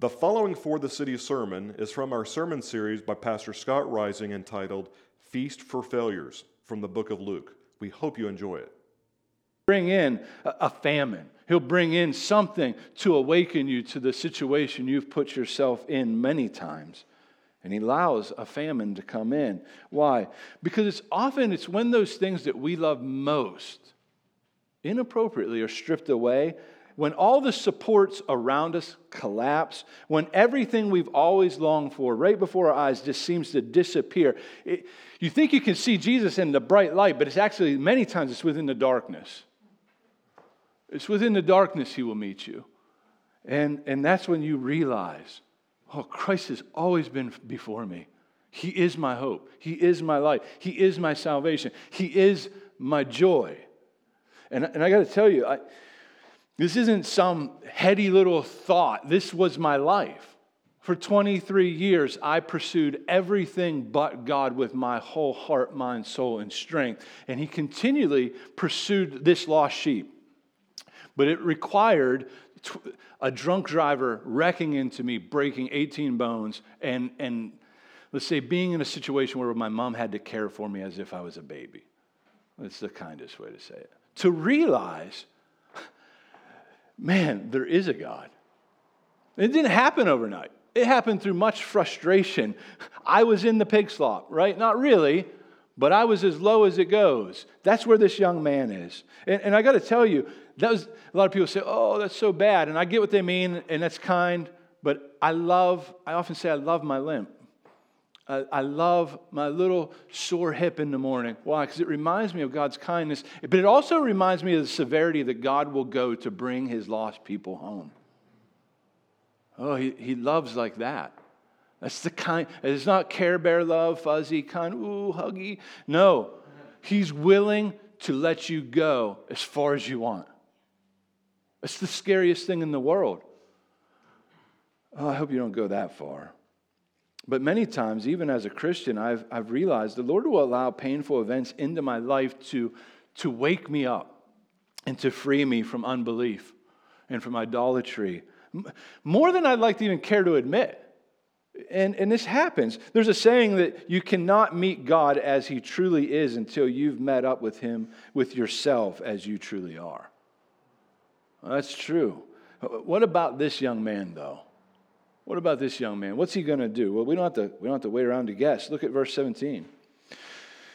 The following 4TheCity sermon is from our sermon series by Pastor Scott Rising entitled Feast for Failures from the book of Luke. We hope you enjoy it. Bring in a famine. He'll bring in something to awaken you to the situation you've put yourself in many times. And he allows a famine to come in. Why? Because it's often it's when those things that we love most inappropriately are stripped away, when all the supports around us collapse, when everything we've always longed for right before our eyes just seems to disappear. It, you think you can see Jesus in the bright light, but it's actually many times it's within the darkness. It's within the darkness he will meet you. And, and that's when you realize, oh, Christ has always been before me. He is my hope. He is my life. He is my salvation. He is my joy. And, and I got to tell you, I, this isn't some heady little thought. This was my life. For 23 years, I pursued everything but God with my whole heart, mind, soul, and strength. And He continually pursued this lost sheep. But it required a drunk driver wrecking into me, breaking 18 bones, and, and let's say being in a situation where my mom had to care for me as if I was a baby. That's the kindest way to say it to realize, man, there is a God. It didn't happen overnight. It happened through much frustration. I was in the pig slop, right? Not really, but I was as low as it goes. That's where this young man is. And, and I got to tell you, that was a lot of people say, "Oh, that's so bad," and I get what they mean, and that's kind. But I love. I often say I love my limp. I, love my little sore hip in the morning. Why? Because it reminds me of God's kindness, but it also reminds me of the severity that God will go to bring his lost people home. Oh, he, he loves like that. That's the kind, it's not Care Bear love, fuzzy, kind, ooh, huggy. No, he's willing to let you go as far as you want. It's the scariest thing in the world. Oh, I hope you don't go that far. But many times, even as a Christian, I've, I've realized the Lord will allow painful events into my life to, to wake me up and to free me from unbelief and from idolatry. More than I'd like to even care to admit. And, and this happens. There's a saying that you cannot meet God as he truly is until you've met up with him with yourself as you truly are. Well, that's true. What about this young man, though? What about this young man? What's he going to do? Well, we don't, have to, we don't have to wait around to guess. Look at verse 17. It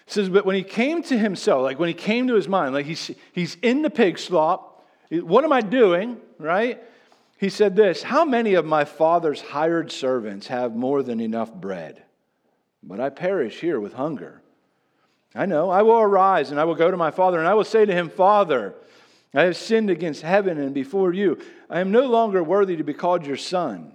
says, But when he came to himself, like when he came to his mind, like he's, he's in the pig slop, what am I doing? Right? He said this How many of my father's hired servants have more than enough bread? But I perish here with hunger. I know, I will arise and I will go to my father, and I will say to him, Father, I have sinned against heaven and before you. I am no longer worthy to be called your son.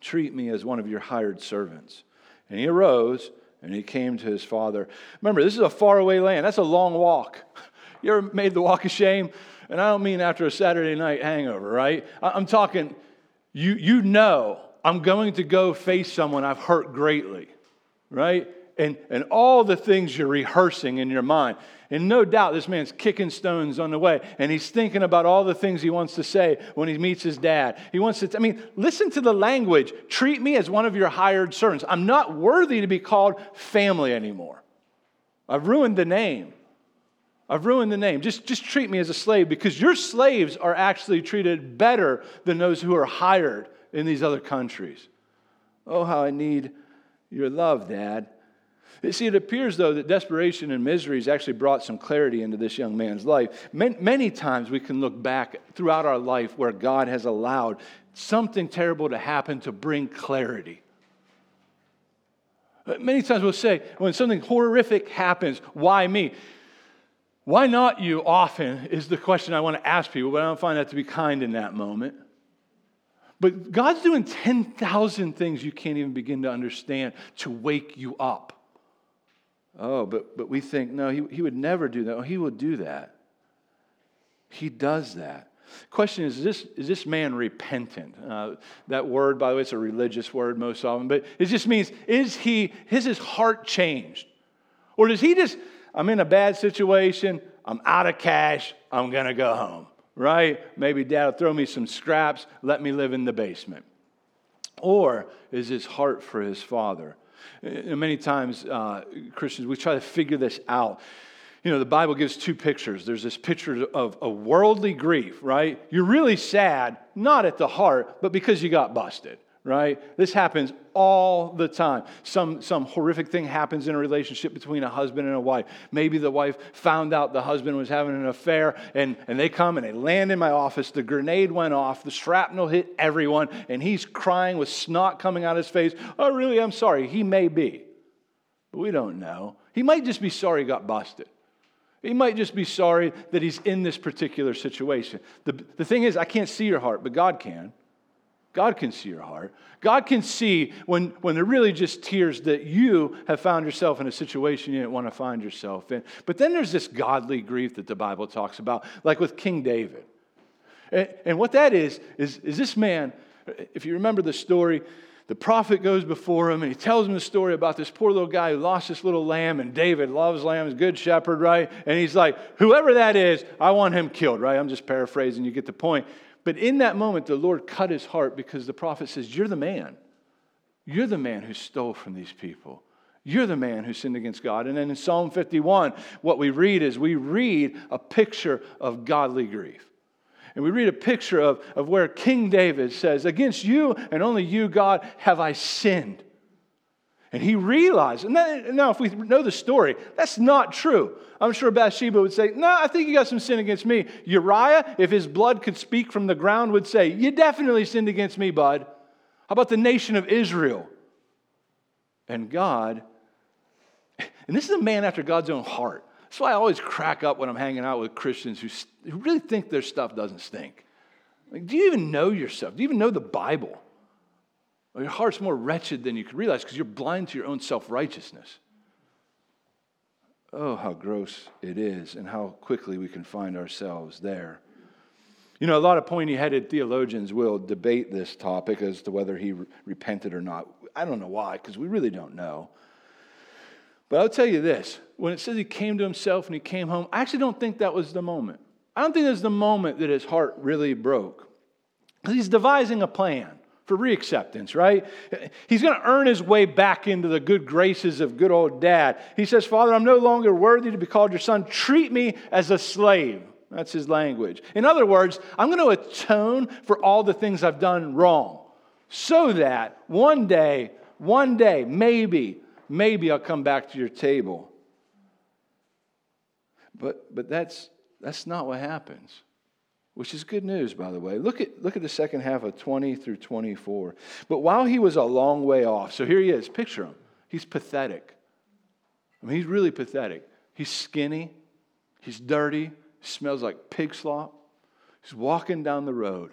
Treat me as one of your hired servants. And he arose and he came to his father. Remember, this is a faraway land. That's a long walk. You ever made the walk of shame? And I don't mean after a Saturday night hangover, right? I'm talking, you, you know, I'm going to go face someone I've hurt greatly, right? And, and all the things you're rehearsing in your mind. And no doubt this man's kicking stones on the way. And he's thinking about all the things he wants to say when he meets his dad. He wants to, I mean, listen to the language. Treat me as one of your hired servants. I'm not worthy to be called family anymore. I've ruined the name. I've ruined the name. Just, just treat me as a slave because your slaves are actually treated better than those who are hired in these other countries. Oh, how I need your love, Dad. See, it appears, though, that desperation and misery has actually brought some clarity into this young man's life. Many times we can look back throughout our life where God has allowed something terrible to happen to bring clarity. Uh, many times we'll say, when something horrific happens, why me? Why not you often is the question I want to ask people, but I don't find that to be kind in that moment. But God's doing 10,000 things you can't even begin to understand to wake you up. Oh, but, but we think, no, he, he would never do that. Oh, he will do that. He does that. Question is, is this, is this man repentant? Uh, that word, by the way, it's a religious word most often, but it just means, is he, is his heart changed? Or does he just, I'm in a bad situation, I'm out of cash, I'm to go home, right? Maybe dad will throw me some scraps, let me live in the basement. or is his heart for his father? Many times, uh, Christians, we try to figure this out. You know, the Bible gives two pictures. There's this picture of a worldly grief, right? You're really sad, not at the heart, but because you got busted right? This happens all the time. Some, some horrific thing happens in a relationship between a husband and a wife. Maybe the wife found out the husband was having an affair, and, and they come and they land in my office. The grenade went off, the shrapnel hit everyone, and he's crying with snot coming out his face. Oh, really? I'm sorry. He may be, but we don't know. He might just be sorry he got busted. He might just be sorry that he's in this particular situation. The, the thing is, I can't see your heart, but God can. God can see your heart. God can see when, when they're really just tears that you have found yourself in a situation you didn't want to find yourself in. But then there's this godly grief that the Bible talks about, like with King David. And, and what that is, is, is this man, if you remember the story, the prophet goes before him and he tells him the story about this poor little guy who lost this little lamb, and David loves lambs, good shepherd, right? And he's like, whoever that is, I want him killed, right? I'm just paraphrasing, you get the point. But in that moment, the Lord cut his heart because the prophet says, You're the man. You're the man who stole from these people. You're the man who sinned against God. And then in Psalm 51, what we read is we read a picture of godly grief. And we read a picture of, of where King David says, Against you and only you, God, have I sinned. And he realized, and that, now if we know the story, that's not true. I'm sure Bathsheba would say, No, I think you got some sin against me. Uriah, if his blood could speak from the ground, would say, You definitely sinned against me, bud. How about the nation of Israel? And God, and this is a man after God's own heart. That's why I always crack up when I'm hanging out with Christians who, who really think their stuff doesn't stink. Like, do you even know yourself? Do you even know the Bible? Your heart's more wretched than you can realize because you're blind to your own self righteousness. Oh, how gross it is, and how quickly we can find ourselves there. You know, a lot of pointy headed theologians will debate this topic as to whether he re- repented or not. I don't know why, because we really don't know. But I'll tell you this when it says he came to himself and he came home, I actually don't think that was the moment. I don't think was the moment that his heart really broke. Because he's devising a plan for reacceptance, right? He's going to earn his way back into the good graces of good old dad. He says, Father, I'm no longer worthy to be called your son. Treat me as a slave. That's his language. In other words, I'm going to atone for all the things I've done wrong so that one day, one day, maybe, maybe I'll come back to your table. But, but that's, that's not what happens which is good news, by the way. Look at, look at the second half of 20 through 24. But while he was a long way off, so here he is, picture him. He's pathetic. I mean, he's really pathetic. He's skinny, he's dirty, smells like pig slop. He's walking down the road.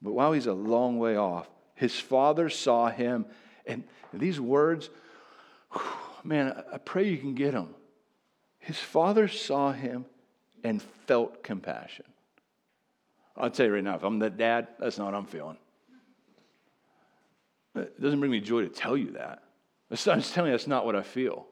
But while he's a long way off, his father saw him. And these words, man, I pray you can get them. His father saw him and felt compassion. I'll tell you right now, if I'm that dad, that's not what I'm feeling. It doesn't bring me joy to tell you that. I'm just telling you that's not what I feel.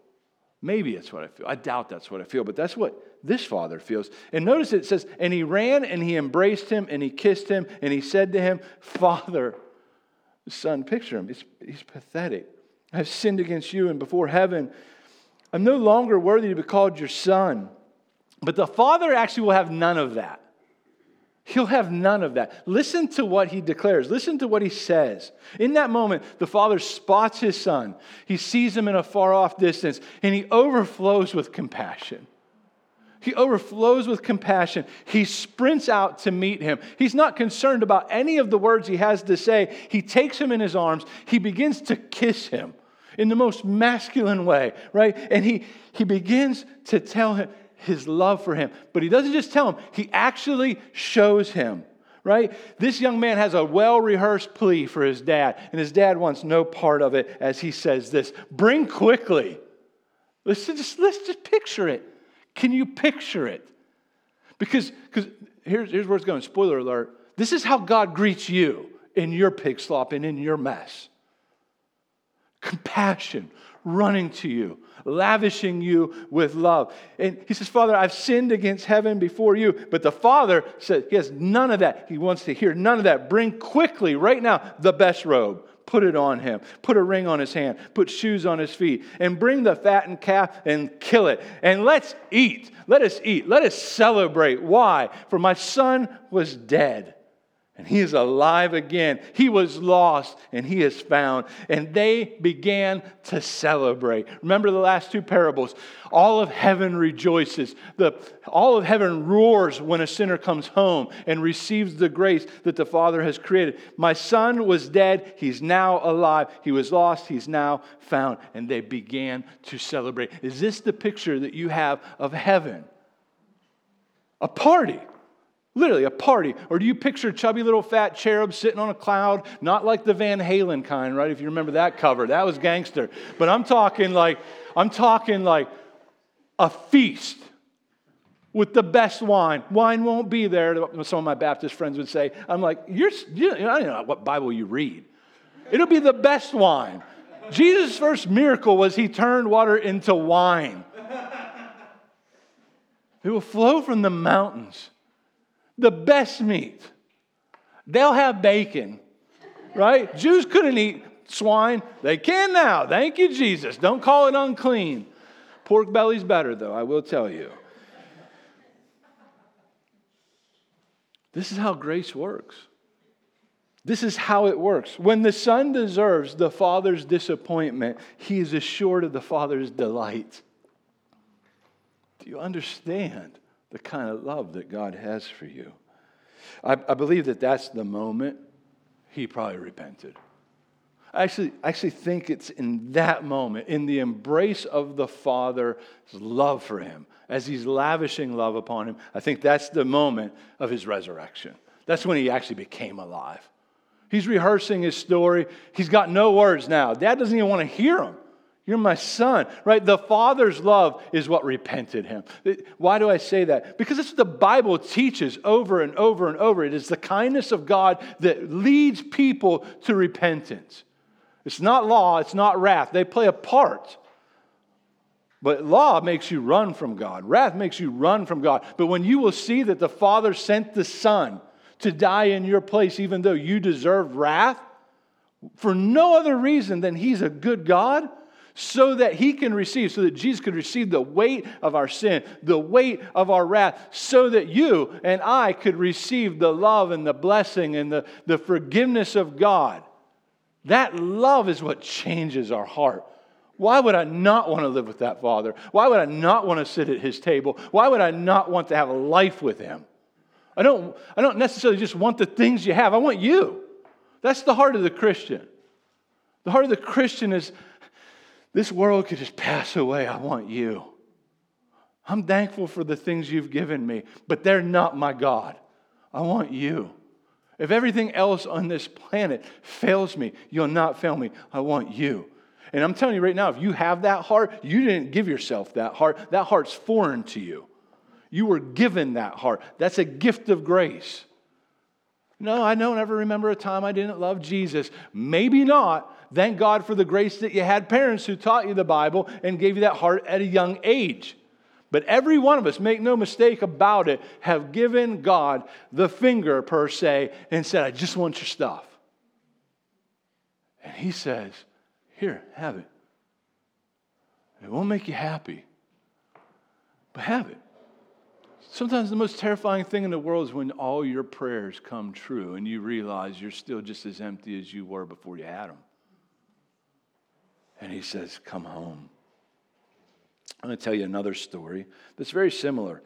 Maybe it's what I feel. I doubt that's what I feel, but that's what this father feels. And notice it says, and he ran and he embraced him and he kissed him and he said to him, Father, son, picture him. He's, he's pathetic. I have sinned against you and before heaven. I'm no longer worthy to be called your son. But the father actually will have none of that. He'll have none of that. Listen to what he declares. Listen to what he says. In that moment, the father spots his son. He sees him in a far off distance, and he overflows with compassion. He overflows with compassion. He sprints out to meet him. He's not concerned about any of the words he has to say. He takes him in his arms. He begins to kiss him in the most masculine way, right? And he, he begins to tell him, his love for him. But he doesn't just tell him, he actually shows him, right? This young man has a well rehearsed plea for his dad, and his dad wants no part of it as he says this Bring quickly. Let's just, let's just picture it. Can you picture it? Because here's, here's where it's going. Spoiler alert. This is how God greets you in your pig slop and in your mess compassion, running to you, lavishing you with love. And he says, Father, I've sinned against heaven before you. But the father says, he has none of that. He wants to hear none of that. Bring quickly, right now, the best robe. put it on him, put a ring on his hand, put shoes on his feet, and bring the fattened calf and kill it. And let's eat. Let us eat. Let us celebrate. Why? For my son was dead and he is alive again. He was lost and he is found. And they began to celebrate. Remember the last two parables. All of heaven rejoices. The, all of heaven roars when a sinner comes home and receives the grace that the Father has created. My son was dead. He's now alive. He was lost. He's now found. And they began to celebrate. Is this the picture that you have of heaven? A party Literally a party. Or do you picture chubby little fat cherub sitting on a cloud? Not like the Van Halen kind, right? If you remember that cover, that was gangster. But I'm talking like, I'm talking like a feast with the best wine. Wine won't be there, some of my Baptist friends would say. I'm like, you're, you, I don't know what Bible you read. It'll be the best wine. Jesus' first miracle was he turned water into wine. It will flow from the mountains the best meat. They'll have bacon, right? Jews couldn't eat swine. They can now. Thank you, Jesus. Don't call it unclean. Pork belly's better, though, I will tell you. This is how grace works. This is how it works. When the Son deserves the Father's disappointment, he is assured of the Father's delight. Do you understand? The kind of love that God has for you. I, I believe that that's the moment he probably repented. I actually, I actually think it's in that moment, in the embrace of the Father's love for him, as he's lavishing love upon him. I think that's the moment of his resurrection. That's when he actually became alive. He's rehearsing his story. He's got no words now. Dad doesn't even want to hear him. You're my son, right? The Father's love is what repented him. Why do I say that? Because it's what the Bible teaches over and over and over. It is the kindness of God that leads people to repentance. It's not law, it's not wrath. They play a part. But law makes you run from God, wrath makes you run from God. But when you will see that the Father sent the Son to die in your place, even though you deserved wrath, for no other reason than He's a good God so that he can receive, so that Jesus could receive the weight of our sin, the weight of our wrath, so that you and I could receive the love and the blessing and the, the forgiveness of God. That love is what changes our heart. Why would I not want to live with that Father? Why would I not want to sit at his table? Why would I not want to have a life with him? I don't, I don't necessarily just want the things you have, I want you. That's the heart of the Christian. The heart of the Christian is this world could just pass away. I want you. I'm thankful for the things you've given me, but they're not my God. I want you. If everything else on this planet fails me, you'll not fail me. I want you. And I'm telling you right now, if you have that heart, you didn't give yourself that heart. That heart's foreign to you. You were given that heart. That's a gift of grace. No, I don't ever remember a time I didn't love Jesus. Maybe not, Thank God for the grace that you had parents who taught you the Bible and gave you that heart at a young age. But every one of us, make no mistake about it, have given God the finger, per se, and said, I just want your stuff. And He says, Here, have it. It won't make you happy, but have it. Sometimes the most terrifying thing in the world is when all your prayers come true and you realize you're still just as empty as you were before you had them. And he says, Come home. I'm going to tell you another story that's very similar.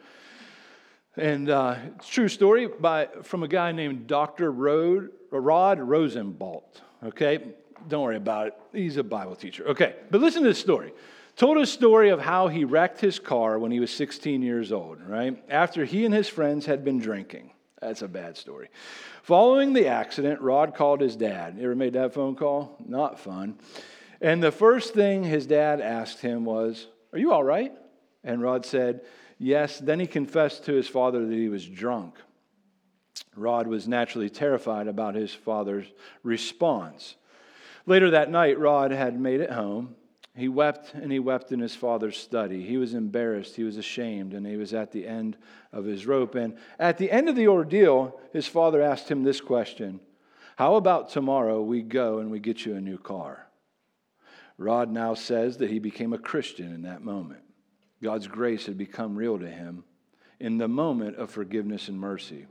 And uh, it's true story by, from a guy named Dr. Rod, Rod Rosenbladt. Okay? Don't worry about it. He's a Bible teacher. Okay, but listen to this story. Told a story of how he wrecked his car when he was 16 years old, right? After he and his friends had been drinking. That's a bad story. Following the accident, Rod called his dad. You ever made that phone call? Not fun. And the first thing his dad asked him was, Are you all right? And Rod said, Yes. Then he confessed to his father that he was drunk. Rod was naturally terrified about his father's response. Later that night, Rod had made it home. He wept and he wept in his father's study. He was embarrassed, he was ashamed, and he was at the end of his rope. And at the end of the ordeal, his father asked him this question How about tomorrow we go and we get you a new car? Rod now says that he became a Christian in that moment. God's grace had become real to him in the moment of forgiveness and mercy.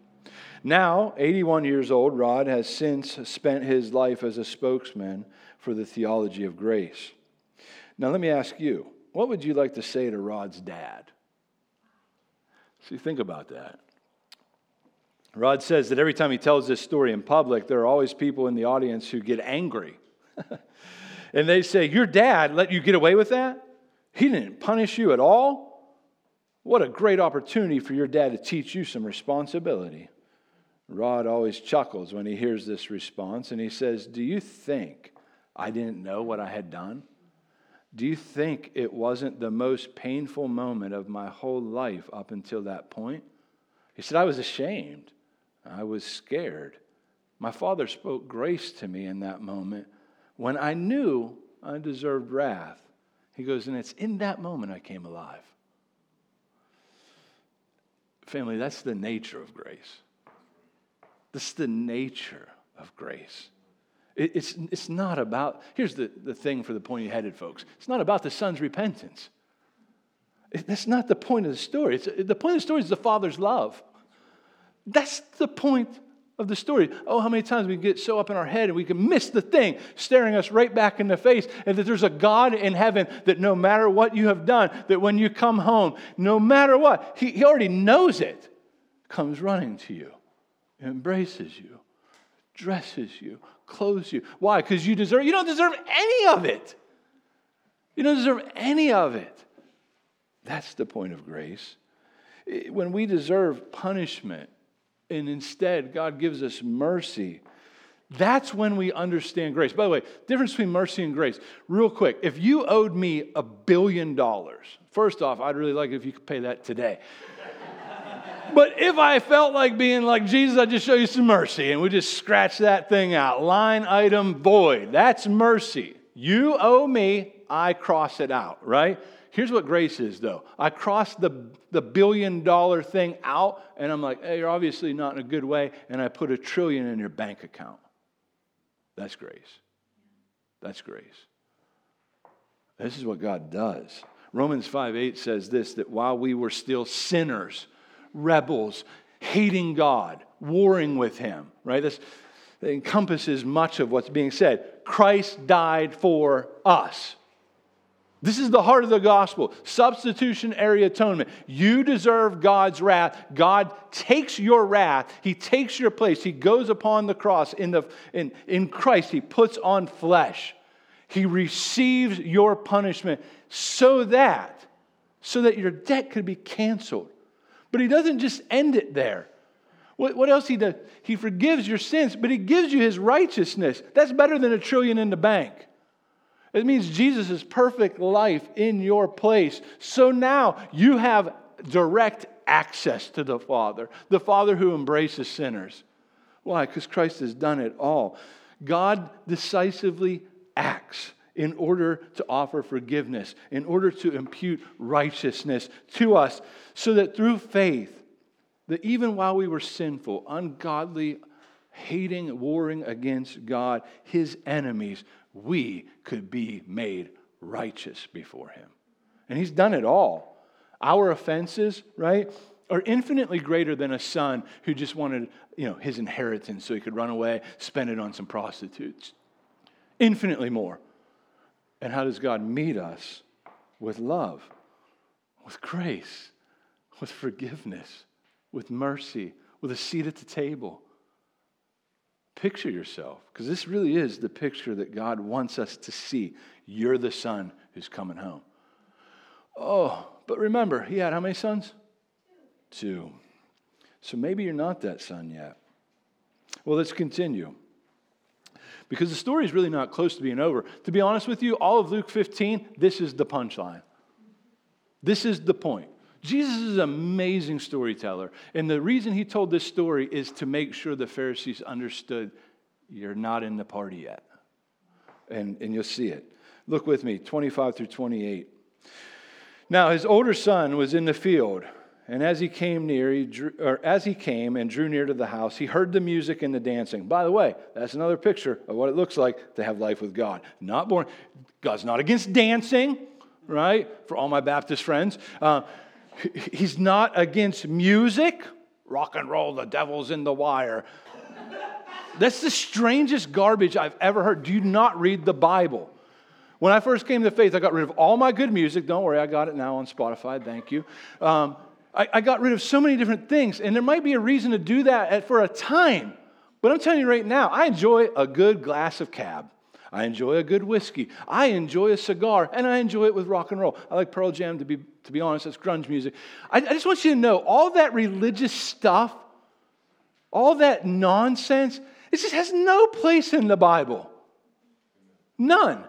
Now, 81 years old, Rod has since spent his life as a spokesman for the theology of grace. Now, let me ask you what would you like to say to Rod's dad? See, think about that. Rod says that every time he tells this story in public, there are always people in the audience who get angry. and they say, Your dad let you get away with that? He didn't punish you at all? What a great opportunity for your dad to teach you some responsibility. Rod always chuckles when he hears this response and he says, Do you think I didn't know what I had done? Do you think it wasn't the most painful moment of my whole life up until that point? He said, I was ashamed. I was scared. My father spoke grace to me in that moment when I knew I deserved wrath. He goes, and it's in that moment I came alive. Family, that's the nature of grace. That's the nature of grace. It, it's, it's not about, here's the, the thing for the pointy headed folks it's not about the son's repentance. It, that's not the point of the story. It's, the point of the story is the father's love. That's the point of the story. Oh, how many times we get so up in our head and we can miss the thing staring us right back in the face, and that there's a God in heaven that no matter what you have done, that when you come home, no matter what, He, he already knows it, comes running to you, embraces you, dresses you, clothes you. Why? Because you deserve, you don't deserve any of it. You don't deserve any of it. That's the point of grace. When we deserve punishment, and instead God gives us mercy, that's when we understand grace. By the way, difference between mercy and grace. Real quick, if you owed me a billion dollars, first off, I'd really like it if you could pay that today. but if I felt like being like Jesus, I'd just show you some mercy and we just scratch that thing out. Line item void. That's mercy. You owe me, I cross it out, right? Here's what grace is, though. I cross the, the billion dollar thing out, and I'm like, hey, you're obviously not in a good way, and I put a trillion in your bank account. That's grace. That's grace. This is what God does. Romans 5 8 says this that while we were still sinners, rebels, hating God, warring with Him, right? This encompasses much of what's being said. Christ died for us. This is the heart of the gospel substitutionary atonement. You deserve God's wrath. God takes your wrath, He takes your place. He goes upon the cross. In, the, in, in Christ, He puts on flesh. He receives your punishment so that, so that your debt could be canceled. But He doesn't just end it there. What, what else He does? He forgives your sins, but He gives you His righteousness. That's better than a trillion in the bank. It means Jesus' perfect life in your place. So now you have direct access to the Father, the Father who embraces sinners. Why? Because Christ has done it all. God decisively acts in order to offer forgiveness, in order to impute righteousness to us, so that through faith, that even while we were sinful, ungodly, hating, warring against God, his enemies, we could be made righteous before him. And he's done it all. Our offenses, right, are infinitely greater than a son who just wanted, you know, his inheritance so he could run away, spend it on some prostitutes. Infinitely more. And how does God meet us? With love, with grace, with forgiveness, with mercy, with a seat at the table Picture yourself, because this really is the picture that God wants us to see. You're the son who's coming home. Oh, but remember, he had how many sons? Two. So maybe you're not that son yet. Well, let's continue. Because the story is really not close to being over. To be honest with you, all of Luke 15, this is the punchline. This is the point. Jesus is an amazing storyteller. And the reason he told this story is to make sure the Pharisees understood you're not in the party yet. And, and you'll see it. Look with me, 25 through 28. Now, his older son was in the field, And as he came near, he drew, or as he came and drew near to the house, he heard the music and the dancing. By the way, that's another picture of what it looks like to have life with God. Not born. God's not against dancing, right? For all my Baptist friends, uh, he's not against music. Rock and roll, the devil's in the wire. That's the strangest garbage I've ever heard. Do you not read the Bible? When I first came to faith, I got rid of all my good music. Don't worry, I got it now on Spotify. Thank you. Um, I, I got rid of so many different things, and there might be a reason to do that at, for a time. But I'm telling you right now, I enjoy a good glass of cab. I enjoy a good whiskey. I enjoy a cigar, and I enjoy it with rock and roll. I like Pearl Jam, to be, to be honest, that's grunge music. I, I just want you to know all that religious stuff, all that nonsense, it just has no place in the Bible. None.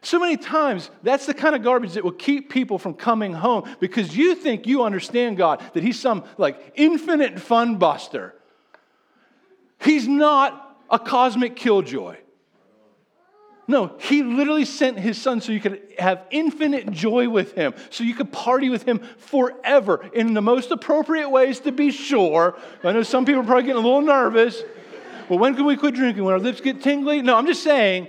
So many times, that's the kind of garbage that will keep people from coming home because you think you understand God, that He's some like infinite fun buster. He's not a cosmic killjoy. No, he literally sent his son so you could have infinite joy with him, so you could party with him forever in the most appropriate ways to be sure. I know some people are probably getting a little nervous. Well, when can we quit drinking? When our lips get tingly? No, I'm just saying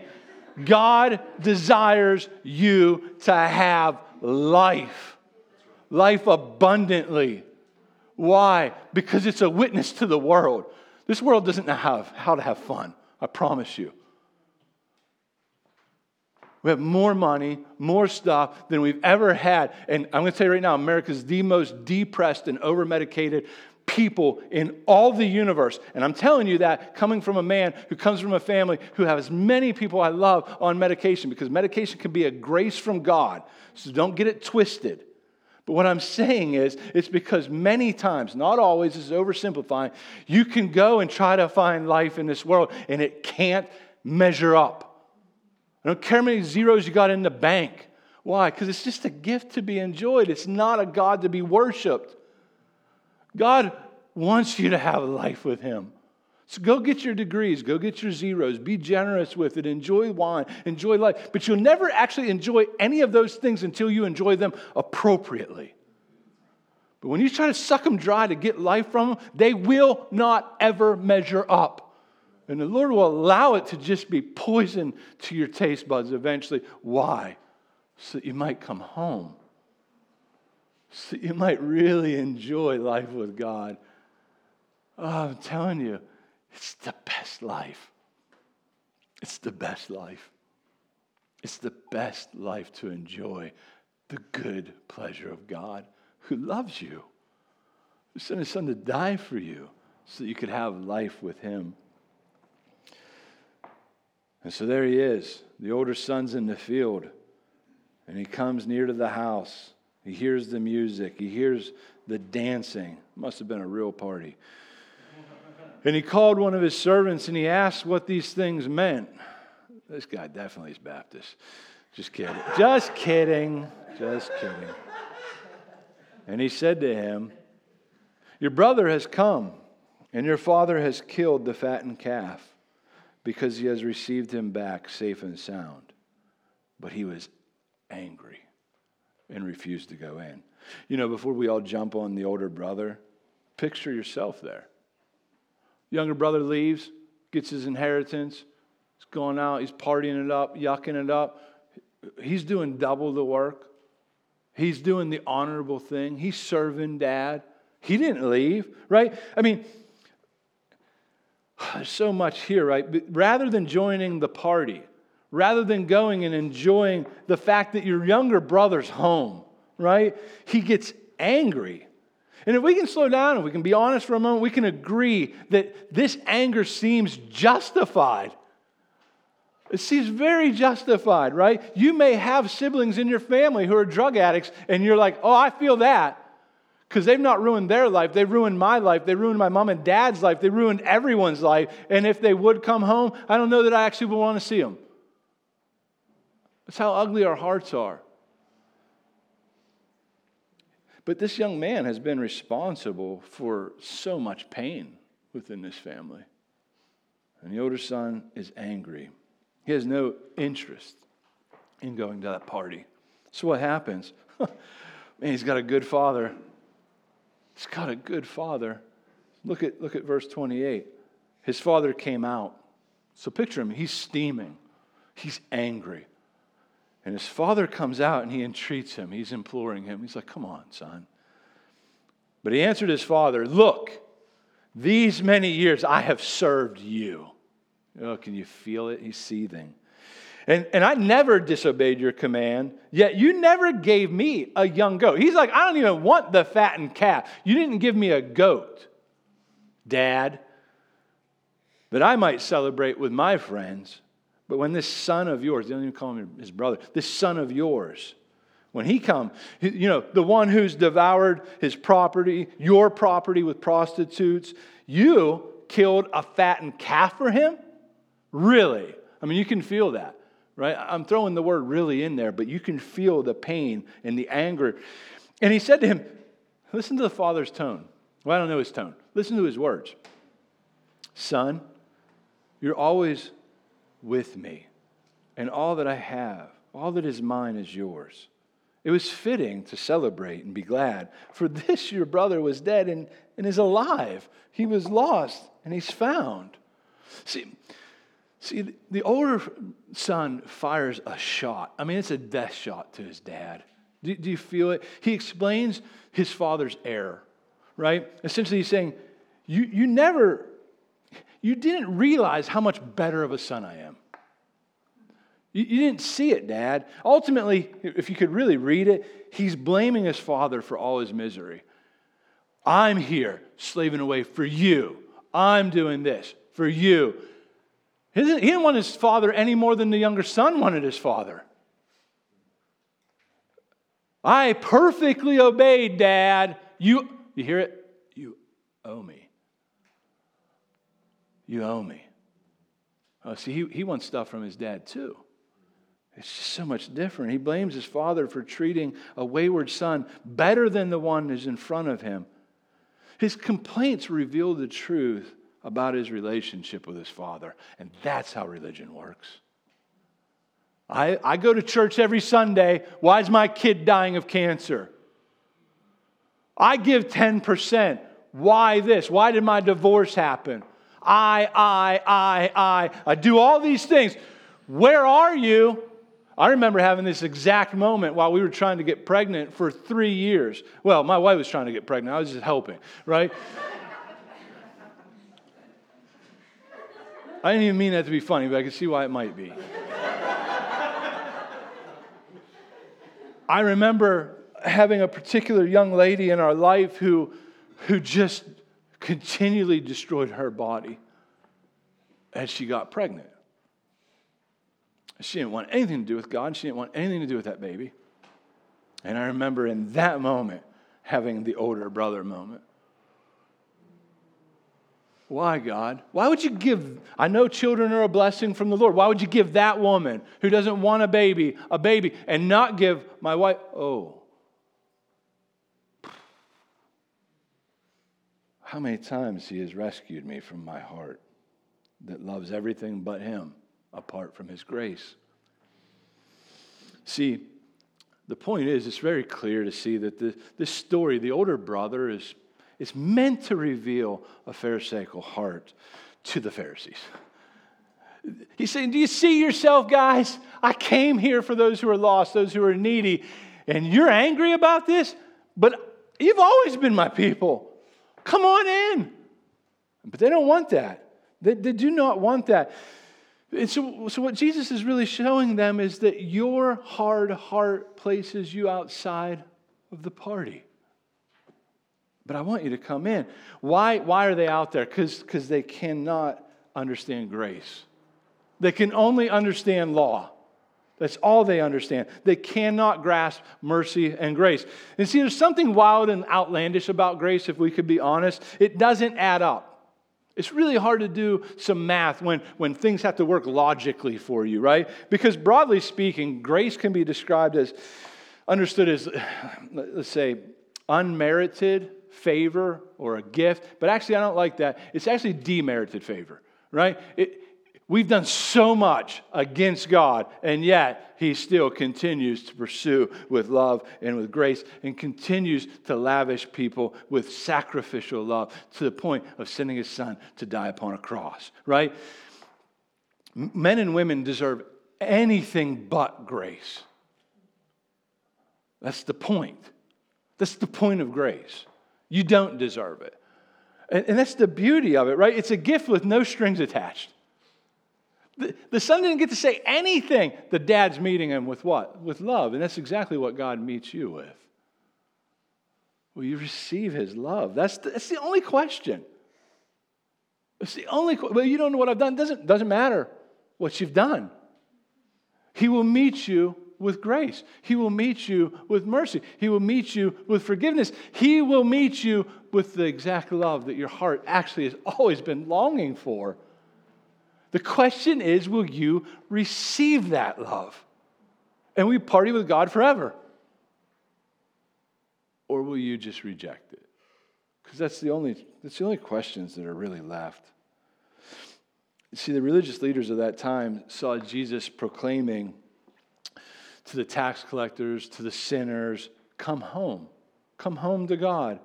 God desires you to have life, life abundantly. Why? Because it's a witness to the world. This world doesn't know how, how to have fun, I promise you. We have more money, more stuff than we've ever had. And I'm going to tell you right now, America is the most depressed and over medicated people in all the universe. And I'm telling you that coming from a man who comes from a family who has many people I love on medication because medication can be a grace from God. So don't get it twisted. But what I'm saying is, it's because many times, not always, this is oversimplifying, you can go and try to find life in this world and it can't measure up. I don't care how many zeros you got in the bank. Why? Because it's just a gift to be enjoyed, it's not a God to be worshiped. God wants you to have life with Him. So go get your degrees, go get your zeros, be generous with it, enjoy wine, enjoy life. But you'll never actually enjoy any of those things until you enjoy them appropriately. But when you try to suck them dry to get life from them, they will not ever measure up. And the Lord will allow it to just be poison to your taste buds eventually. Why? So that you might come home so you might really enjoy life with God. Oh, I'm telling you, it's the best life. It's the best life. It's the best life to enjoy the good pleasure of God who loves you, who sent his son to die for you so that you could have life with him. And so there he is. The older son's in the field, and he comes near to the house. He hears the music, he hears the dancing. Must have been a real party. And he called one of his servants and he asked what these things meant. This guy definitely is Baptist. Just kidding. Just kidding. Just kidding. And he said to him, Your brother has come, and your father has killed the fattened calf because he has received him back safe and sound. But he was angry and refused to go in. You know, before we all jump on the older brother, picture yourself there. Younger brother leaves, gets his inheritance, he's going out, he's partying it up, yucking it up. He's doing double the work. He's doing the honorable thing. He's serving dad. He didn't leave, right? I mean, there's so much here, right? Rather than joining the party, rather than going and enjoying the fact that your younger brother's home, right? He gets angry. And if we can slow down, if we can be honest for a moment, we can agree that this anger seems justified. It seems very justified, right? You may have siblings in your family who are drug addicts, and you're like, oh, I feel that. Because they've not ruined their life. They ruined my life. They ruined my mom and dad's life. They ruined everyone's life. And if they would come home, I don't know that I actually would want to see them. That's how ugly our hearts are. But this young man has been responsible for so much pain within this family. And the older son is angry. He has no interest in going to that party. So what happens? Man, he's got a good father. He's got a good father. Look at, look at verse 28. His father came out. So picture him. He's steaming, he's angry. And his father comes out and he entreats him. He's imploring him. He's like, Come on, son. But he answered his father, Look, these many years I have served you. Oh, can you feel it? He's seething. And, and I never disobeyed your command, yet you never gave me a young goat. He's like, I don't even want the fattened calf. You didn't give me a goat, Dad, that I might celebrate with my friends. But when this son of yours, they don't even call him his brother, this son of yours, when he come, you know, the one who's devoured his property, your property with prostitutes, you killed a fattened calf for him? Really? I mean, you can feel that, right? I'm throwing the word really in there, but you can feel the pain and the anger. And he said to him, Listen to the father's tone. Well, I don't know his tone. Listen to his words Son, you're always with me, and all that I have, all that is mine is yours. It was fitting to celebrate and be glad, for this your brother was dead and, and is alive. He was lost and he's found. See, see, the older son fires a shot. I mean, it's a death shot to his dad. Do, do you feel it? He explains his father's error, right? Essentially, he's saying, you, you never you didn't realize how much better of a son I am. You, you didn't see it, Dad. Ultimately, if you could really read it, he's blaming his father for all his misery. I'm here slaving away for you. I'm doing this for you. He didn't, want his father any more than the younger son wanted his father. I perfectly obeyed, Dad. You, you hear it? You owe me. You owe me. Oh, see, he, he wants stuff from his dad too. It's just so much different. He blames his father for treating a wayward son better than the one who's in front of him. His complaints reveal the truth about his relationship with his father, and that's how religion works. I, I go to church every Sunday. Why is my kid dying of cancer? I give 10%. Why this? Why did my divorce happen? I, I, I, I. I do all these things. Where are you? I remember having this exact moment while we were trying to get pregnant for three years. Well, my wife was trying to get pregnant, I was just helping, right? I didn't even mean that to be funny, but I can see why it might be. I remember having a particular young lady in our life who, who just continually destroyed her body as she got pregnant. She didn't want anything to do with God. She didn't want anything to do with that baby. And I remember in that moment having the older brother moment. Why, God? Why would you give? I know children are a blessing from the Lord. Why would you give that woman who doesn't want a baby a baby and not give my wife? Oh. How many times He has rescued me from my heart that loves everything but Him apart from His grace. See, the point is, it's very clear to see that the, this story, the older brother, is, is meant to reveal a Pharisaical heart to the Pharisees. He's saying, Do you see yourself, guys? I came here for those who are lost, those who are needy, and you're angry about this, but you've always been my people. Come on in. But they don't want that. They, they do not want that. And so, so, what Jesus is really showing them is that your hard heart places you outside of the party. But I want you to come in. Why, why are they out there? Because they cannot understand grace. They can only understand law. That's all they understand. They cannot grasp mercy and grace. And see, there's something wild and outlandish about grace, if we could be honest. It doesn't add up. It's really hard to do some math when, when things have to work logically for you, right? Because broadly speaking, grace can be described as, understood as, let's say, unmerited favor or a gift. But actually, I don't like that. It's actually demerited favor, right? It, We've done so much against God, and yet He still continues to pursue with love and with grace and continues to lavish people with sacrificial love to the point of sending His Son to die upon a cross, right? Men and women deserve anything but grace. That's the point. That's the point of grace. You don't deserve it. And, and that's the beauty of it, right? It's a gift with no strings attached. The, the son didn't get to say anything. The dad's meeting him with what? With love. And that's exactly what God meets you with. Will you receive his love? That's the, that's the only question. It's the only well, you don't know what I've done. Doesn't doesn't matter what you've done. He will meet you with grace. He will meet you with mercy. He will meet you with forgiveness. He will meet you with the exact love that your heart actually has always been longing for. The question is will you receive that love? And we party with God forever? Or will you just reject it? Because that's the only that's the only questions that are really left. See, the religious leaders of that time saw Jesus proclaiming to the tax collectors, to the sinners, come home. Come home to God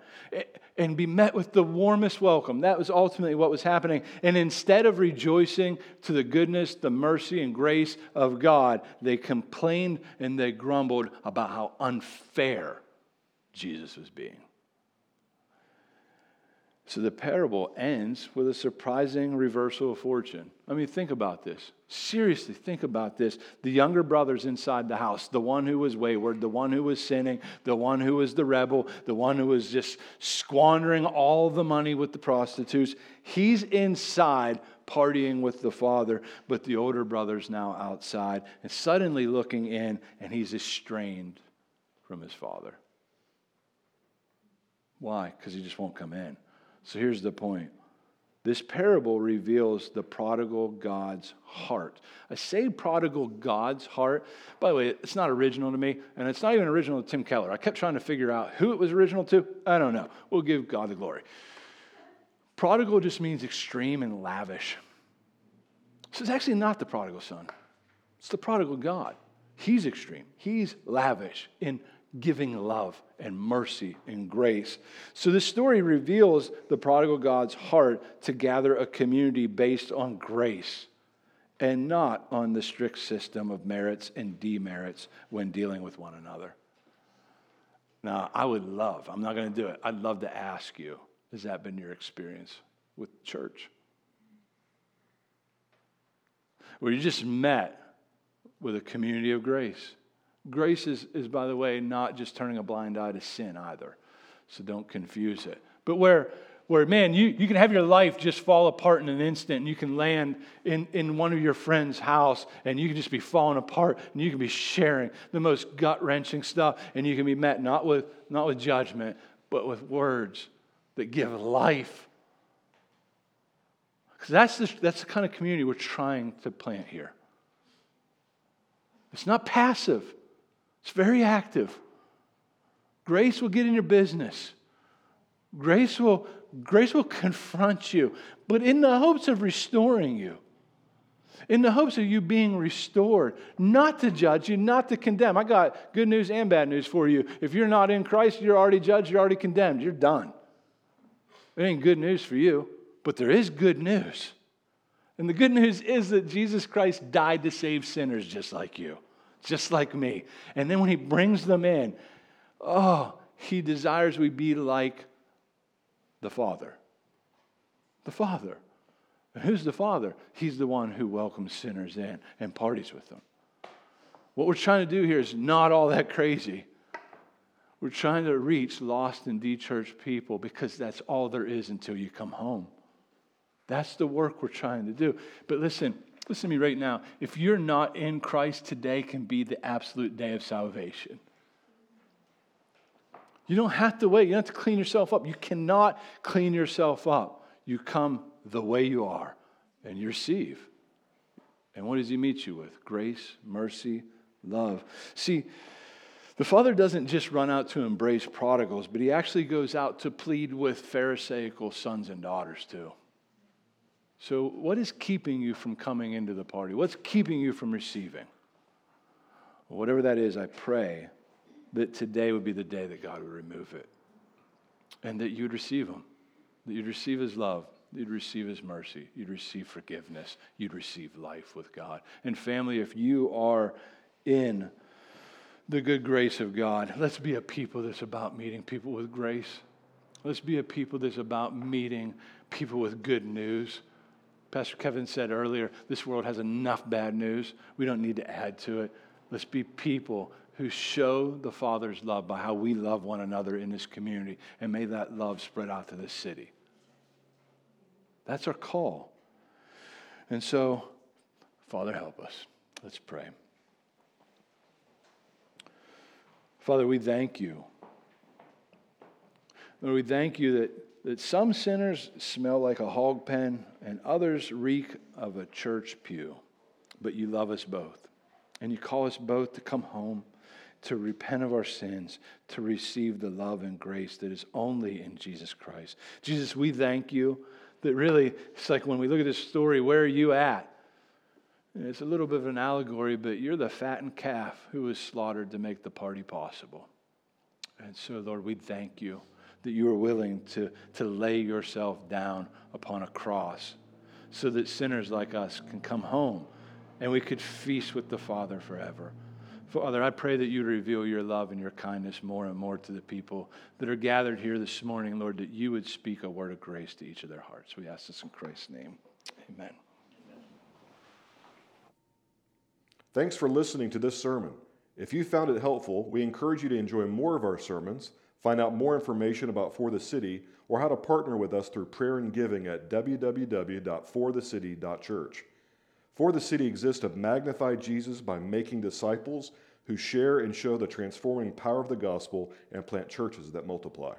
and be met with the warmest welcome. That was ultimately what was happening. And instead of rejoicing to the goodness, the mercy, and grace of God, they complained and they grumbled about how unfair Jesus was being. So the parable ends with a surprising reversal of fortune. I mean, think about this. Seriously, think about this. The younger brother's inside the house, the one who was wayward, the one who was sinning, the one who was the rebel, the one who was just squandering all the money with the prostitutes. He's inside partying with the father, but the older brother's now outside and suddenly looking in, and he's estranged from his father. Why? Because he just won't come in. So here's the point. This parable reveals the prodigal God's heart. I say prodigal God's heart. By the way, it's not original to me, and it's not even original to Tim Keller. I kept trying to figure out who it was original to. I don't know. We'll give God the glory. Prodigal just means extreme and lavish. So it's actually not the prodigal son, it's the prodigal God. He's extreme, he's lavish in giving love and mercy and grace. So this story reveals the prodigal God's heart to gather a community based on grace and not on the strict system of merits and demerits when dealing with one another. Now, I would love, I'm not going to do it, I'd love to ask you, has that been your experience with church? Where you just met with a community of grace Grace is, is, by the way, not just turning a blind eye to sin either. So don't confuse it. But where, where man, you, you can have your life just fall apart in an instant, and you can land in, in one of your friend's house, and you can just be falling apart, and you can be sharing the most gut wrenching stuff, and you can be met not with, not with judgment, but with words that give life. Because that's the, that's the kind of community we're trying to plant here. It's not passive. It's very active. Grace will get in your business. Grace will, grace will confront you, but in the hopes of restoring you. In the hopes of you being restored, not to judge you, not to condemn. I got good news and bad news for you. If you're not in Christ, you're already judged, you're already condemned, you're done. It ain't good news for you, but there is good news. And the good news is that Jesus Christ died to save sinners just like you just like me. And then when he brings them in, oh, he desires we be like the Father. The Father. And who's the Father? He's the one who welcomes sinners in and parties with them. What we're trying to do here is not all that crazy. We're trying to reach lost and de-churched people because that's all there is until you come home. That's the work we're trying to do. But listen, Listen to me right now. If you're not in Christ, today can be the absolute day of salvation. You don't have to wait. You don't have to clean yourself up. You cannot clean yourself up. You come the way you are and you receive. And what does he meet you with? Grace, mercy, love. See, the Father doesn't just run out to embrace prodigals, but he actually goes out to plead with Pharisaical sons and daughters too. So, what is keeping you from coming into the party? What's keeping you from receiving? Whatever that is, I pray that today would be the day that God would remove it and that you'd receive Him, that you'd receive His love, you'd receive His mercy, you'd receive forgiveness, you'd receive life with God. And, family, if you are in the good grace of God, let's be a people that's about meeting people with grace. Let's be a people that's about meeting people with good news. Pastor Kevin said earlier, this world has enough bad news. We don't need to add to it. Let's be people who show the Father's love by how we love one another in this community, and may that love spread out to this city. That's our call. And so, Father, help us. Let's pray. Father, we thank you. Lord, we thank you that, that some sinners smell like a hog pen and others reek of a church pew, but you love us both. And you call us both to come home, to repent of our sins, to receive the love and grace that is only in Jesus Christ. Jesus, we thank you that really, it's like when we look at this story, where are you at? It's a little bit of an allegory, but you're the fattened calf who was slaughtered to make the party possible. And so, Lord, we thank you that you are willing to, to lay yourself down upon a cross so that sinners like us can come home and we could feast with the Father forever. Father, I pray that you reveal your love and your kindness more and more to the people that are gathered here this morning, Lord, that you would speak a word of grace to each of their hearts. We ask this in Christ's name. Amen. Thanks for listening to this sermon. If you found it helpful, we encourage you to enjoy more of our sermons, find out more information about 4TheCity, or how to partner with us through prayer and giving at www.forthecity.church. 4TheCity exists to magnify Jesus by making disciples who share and show the transforming power of the gospel and plant churches that multiply.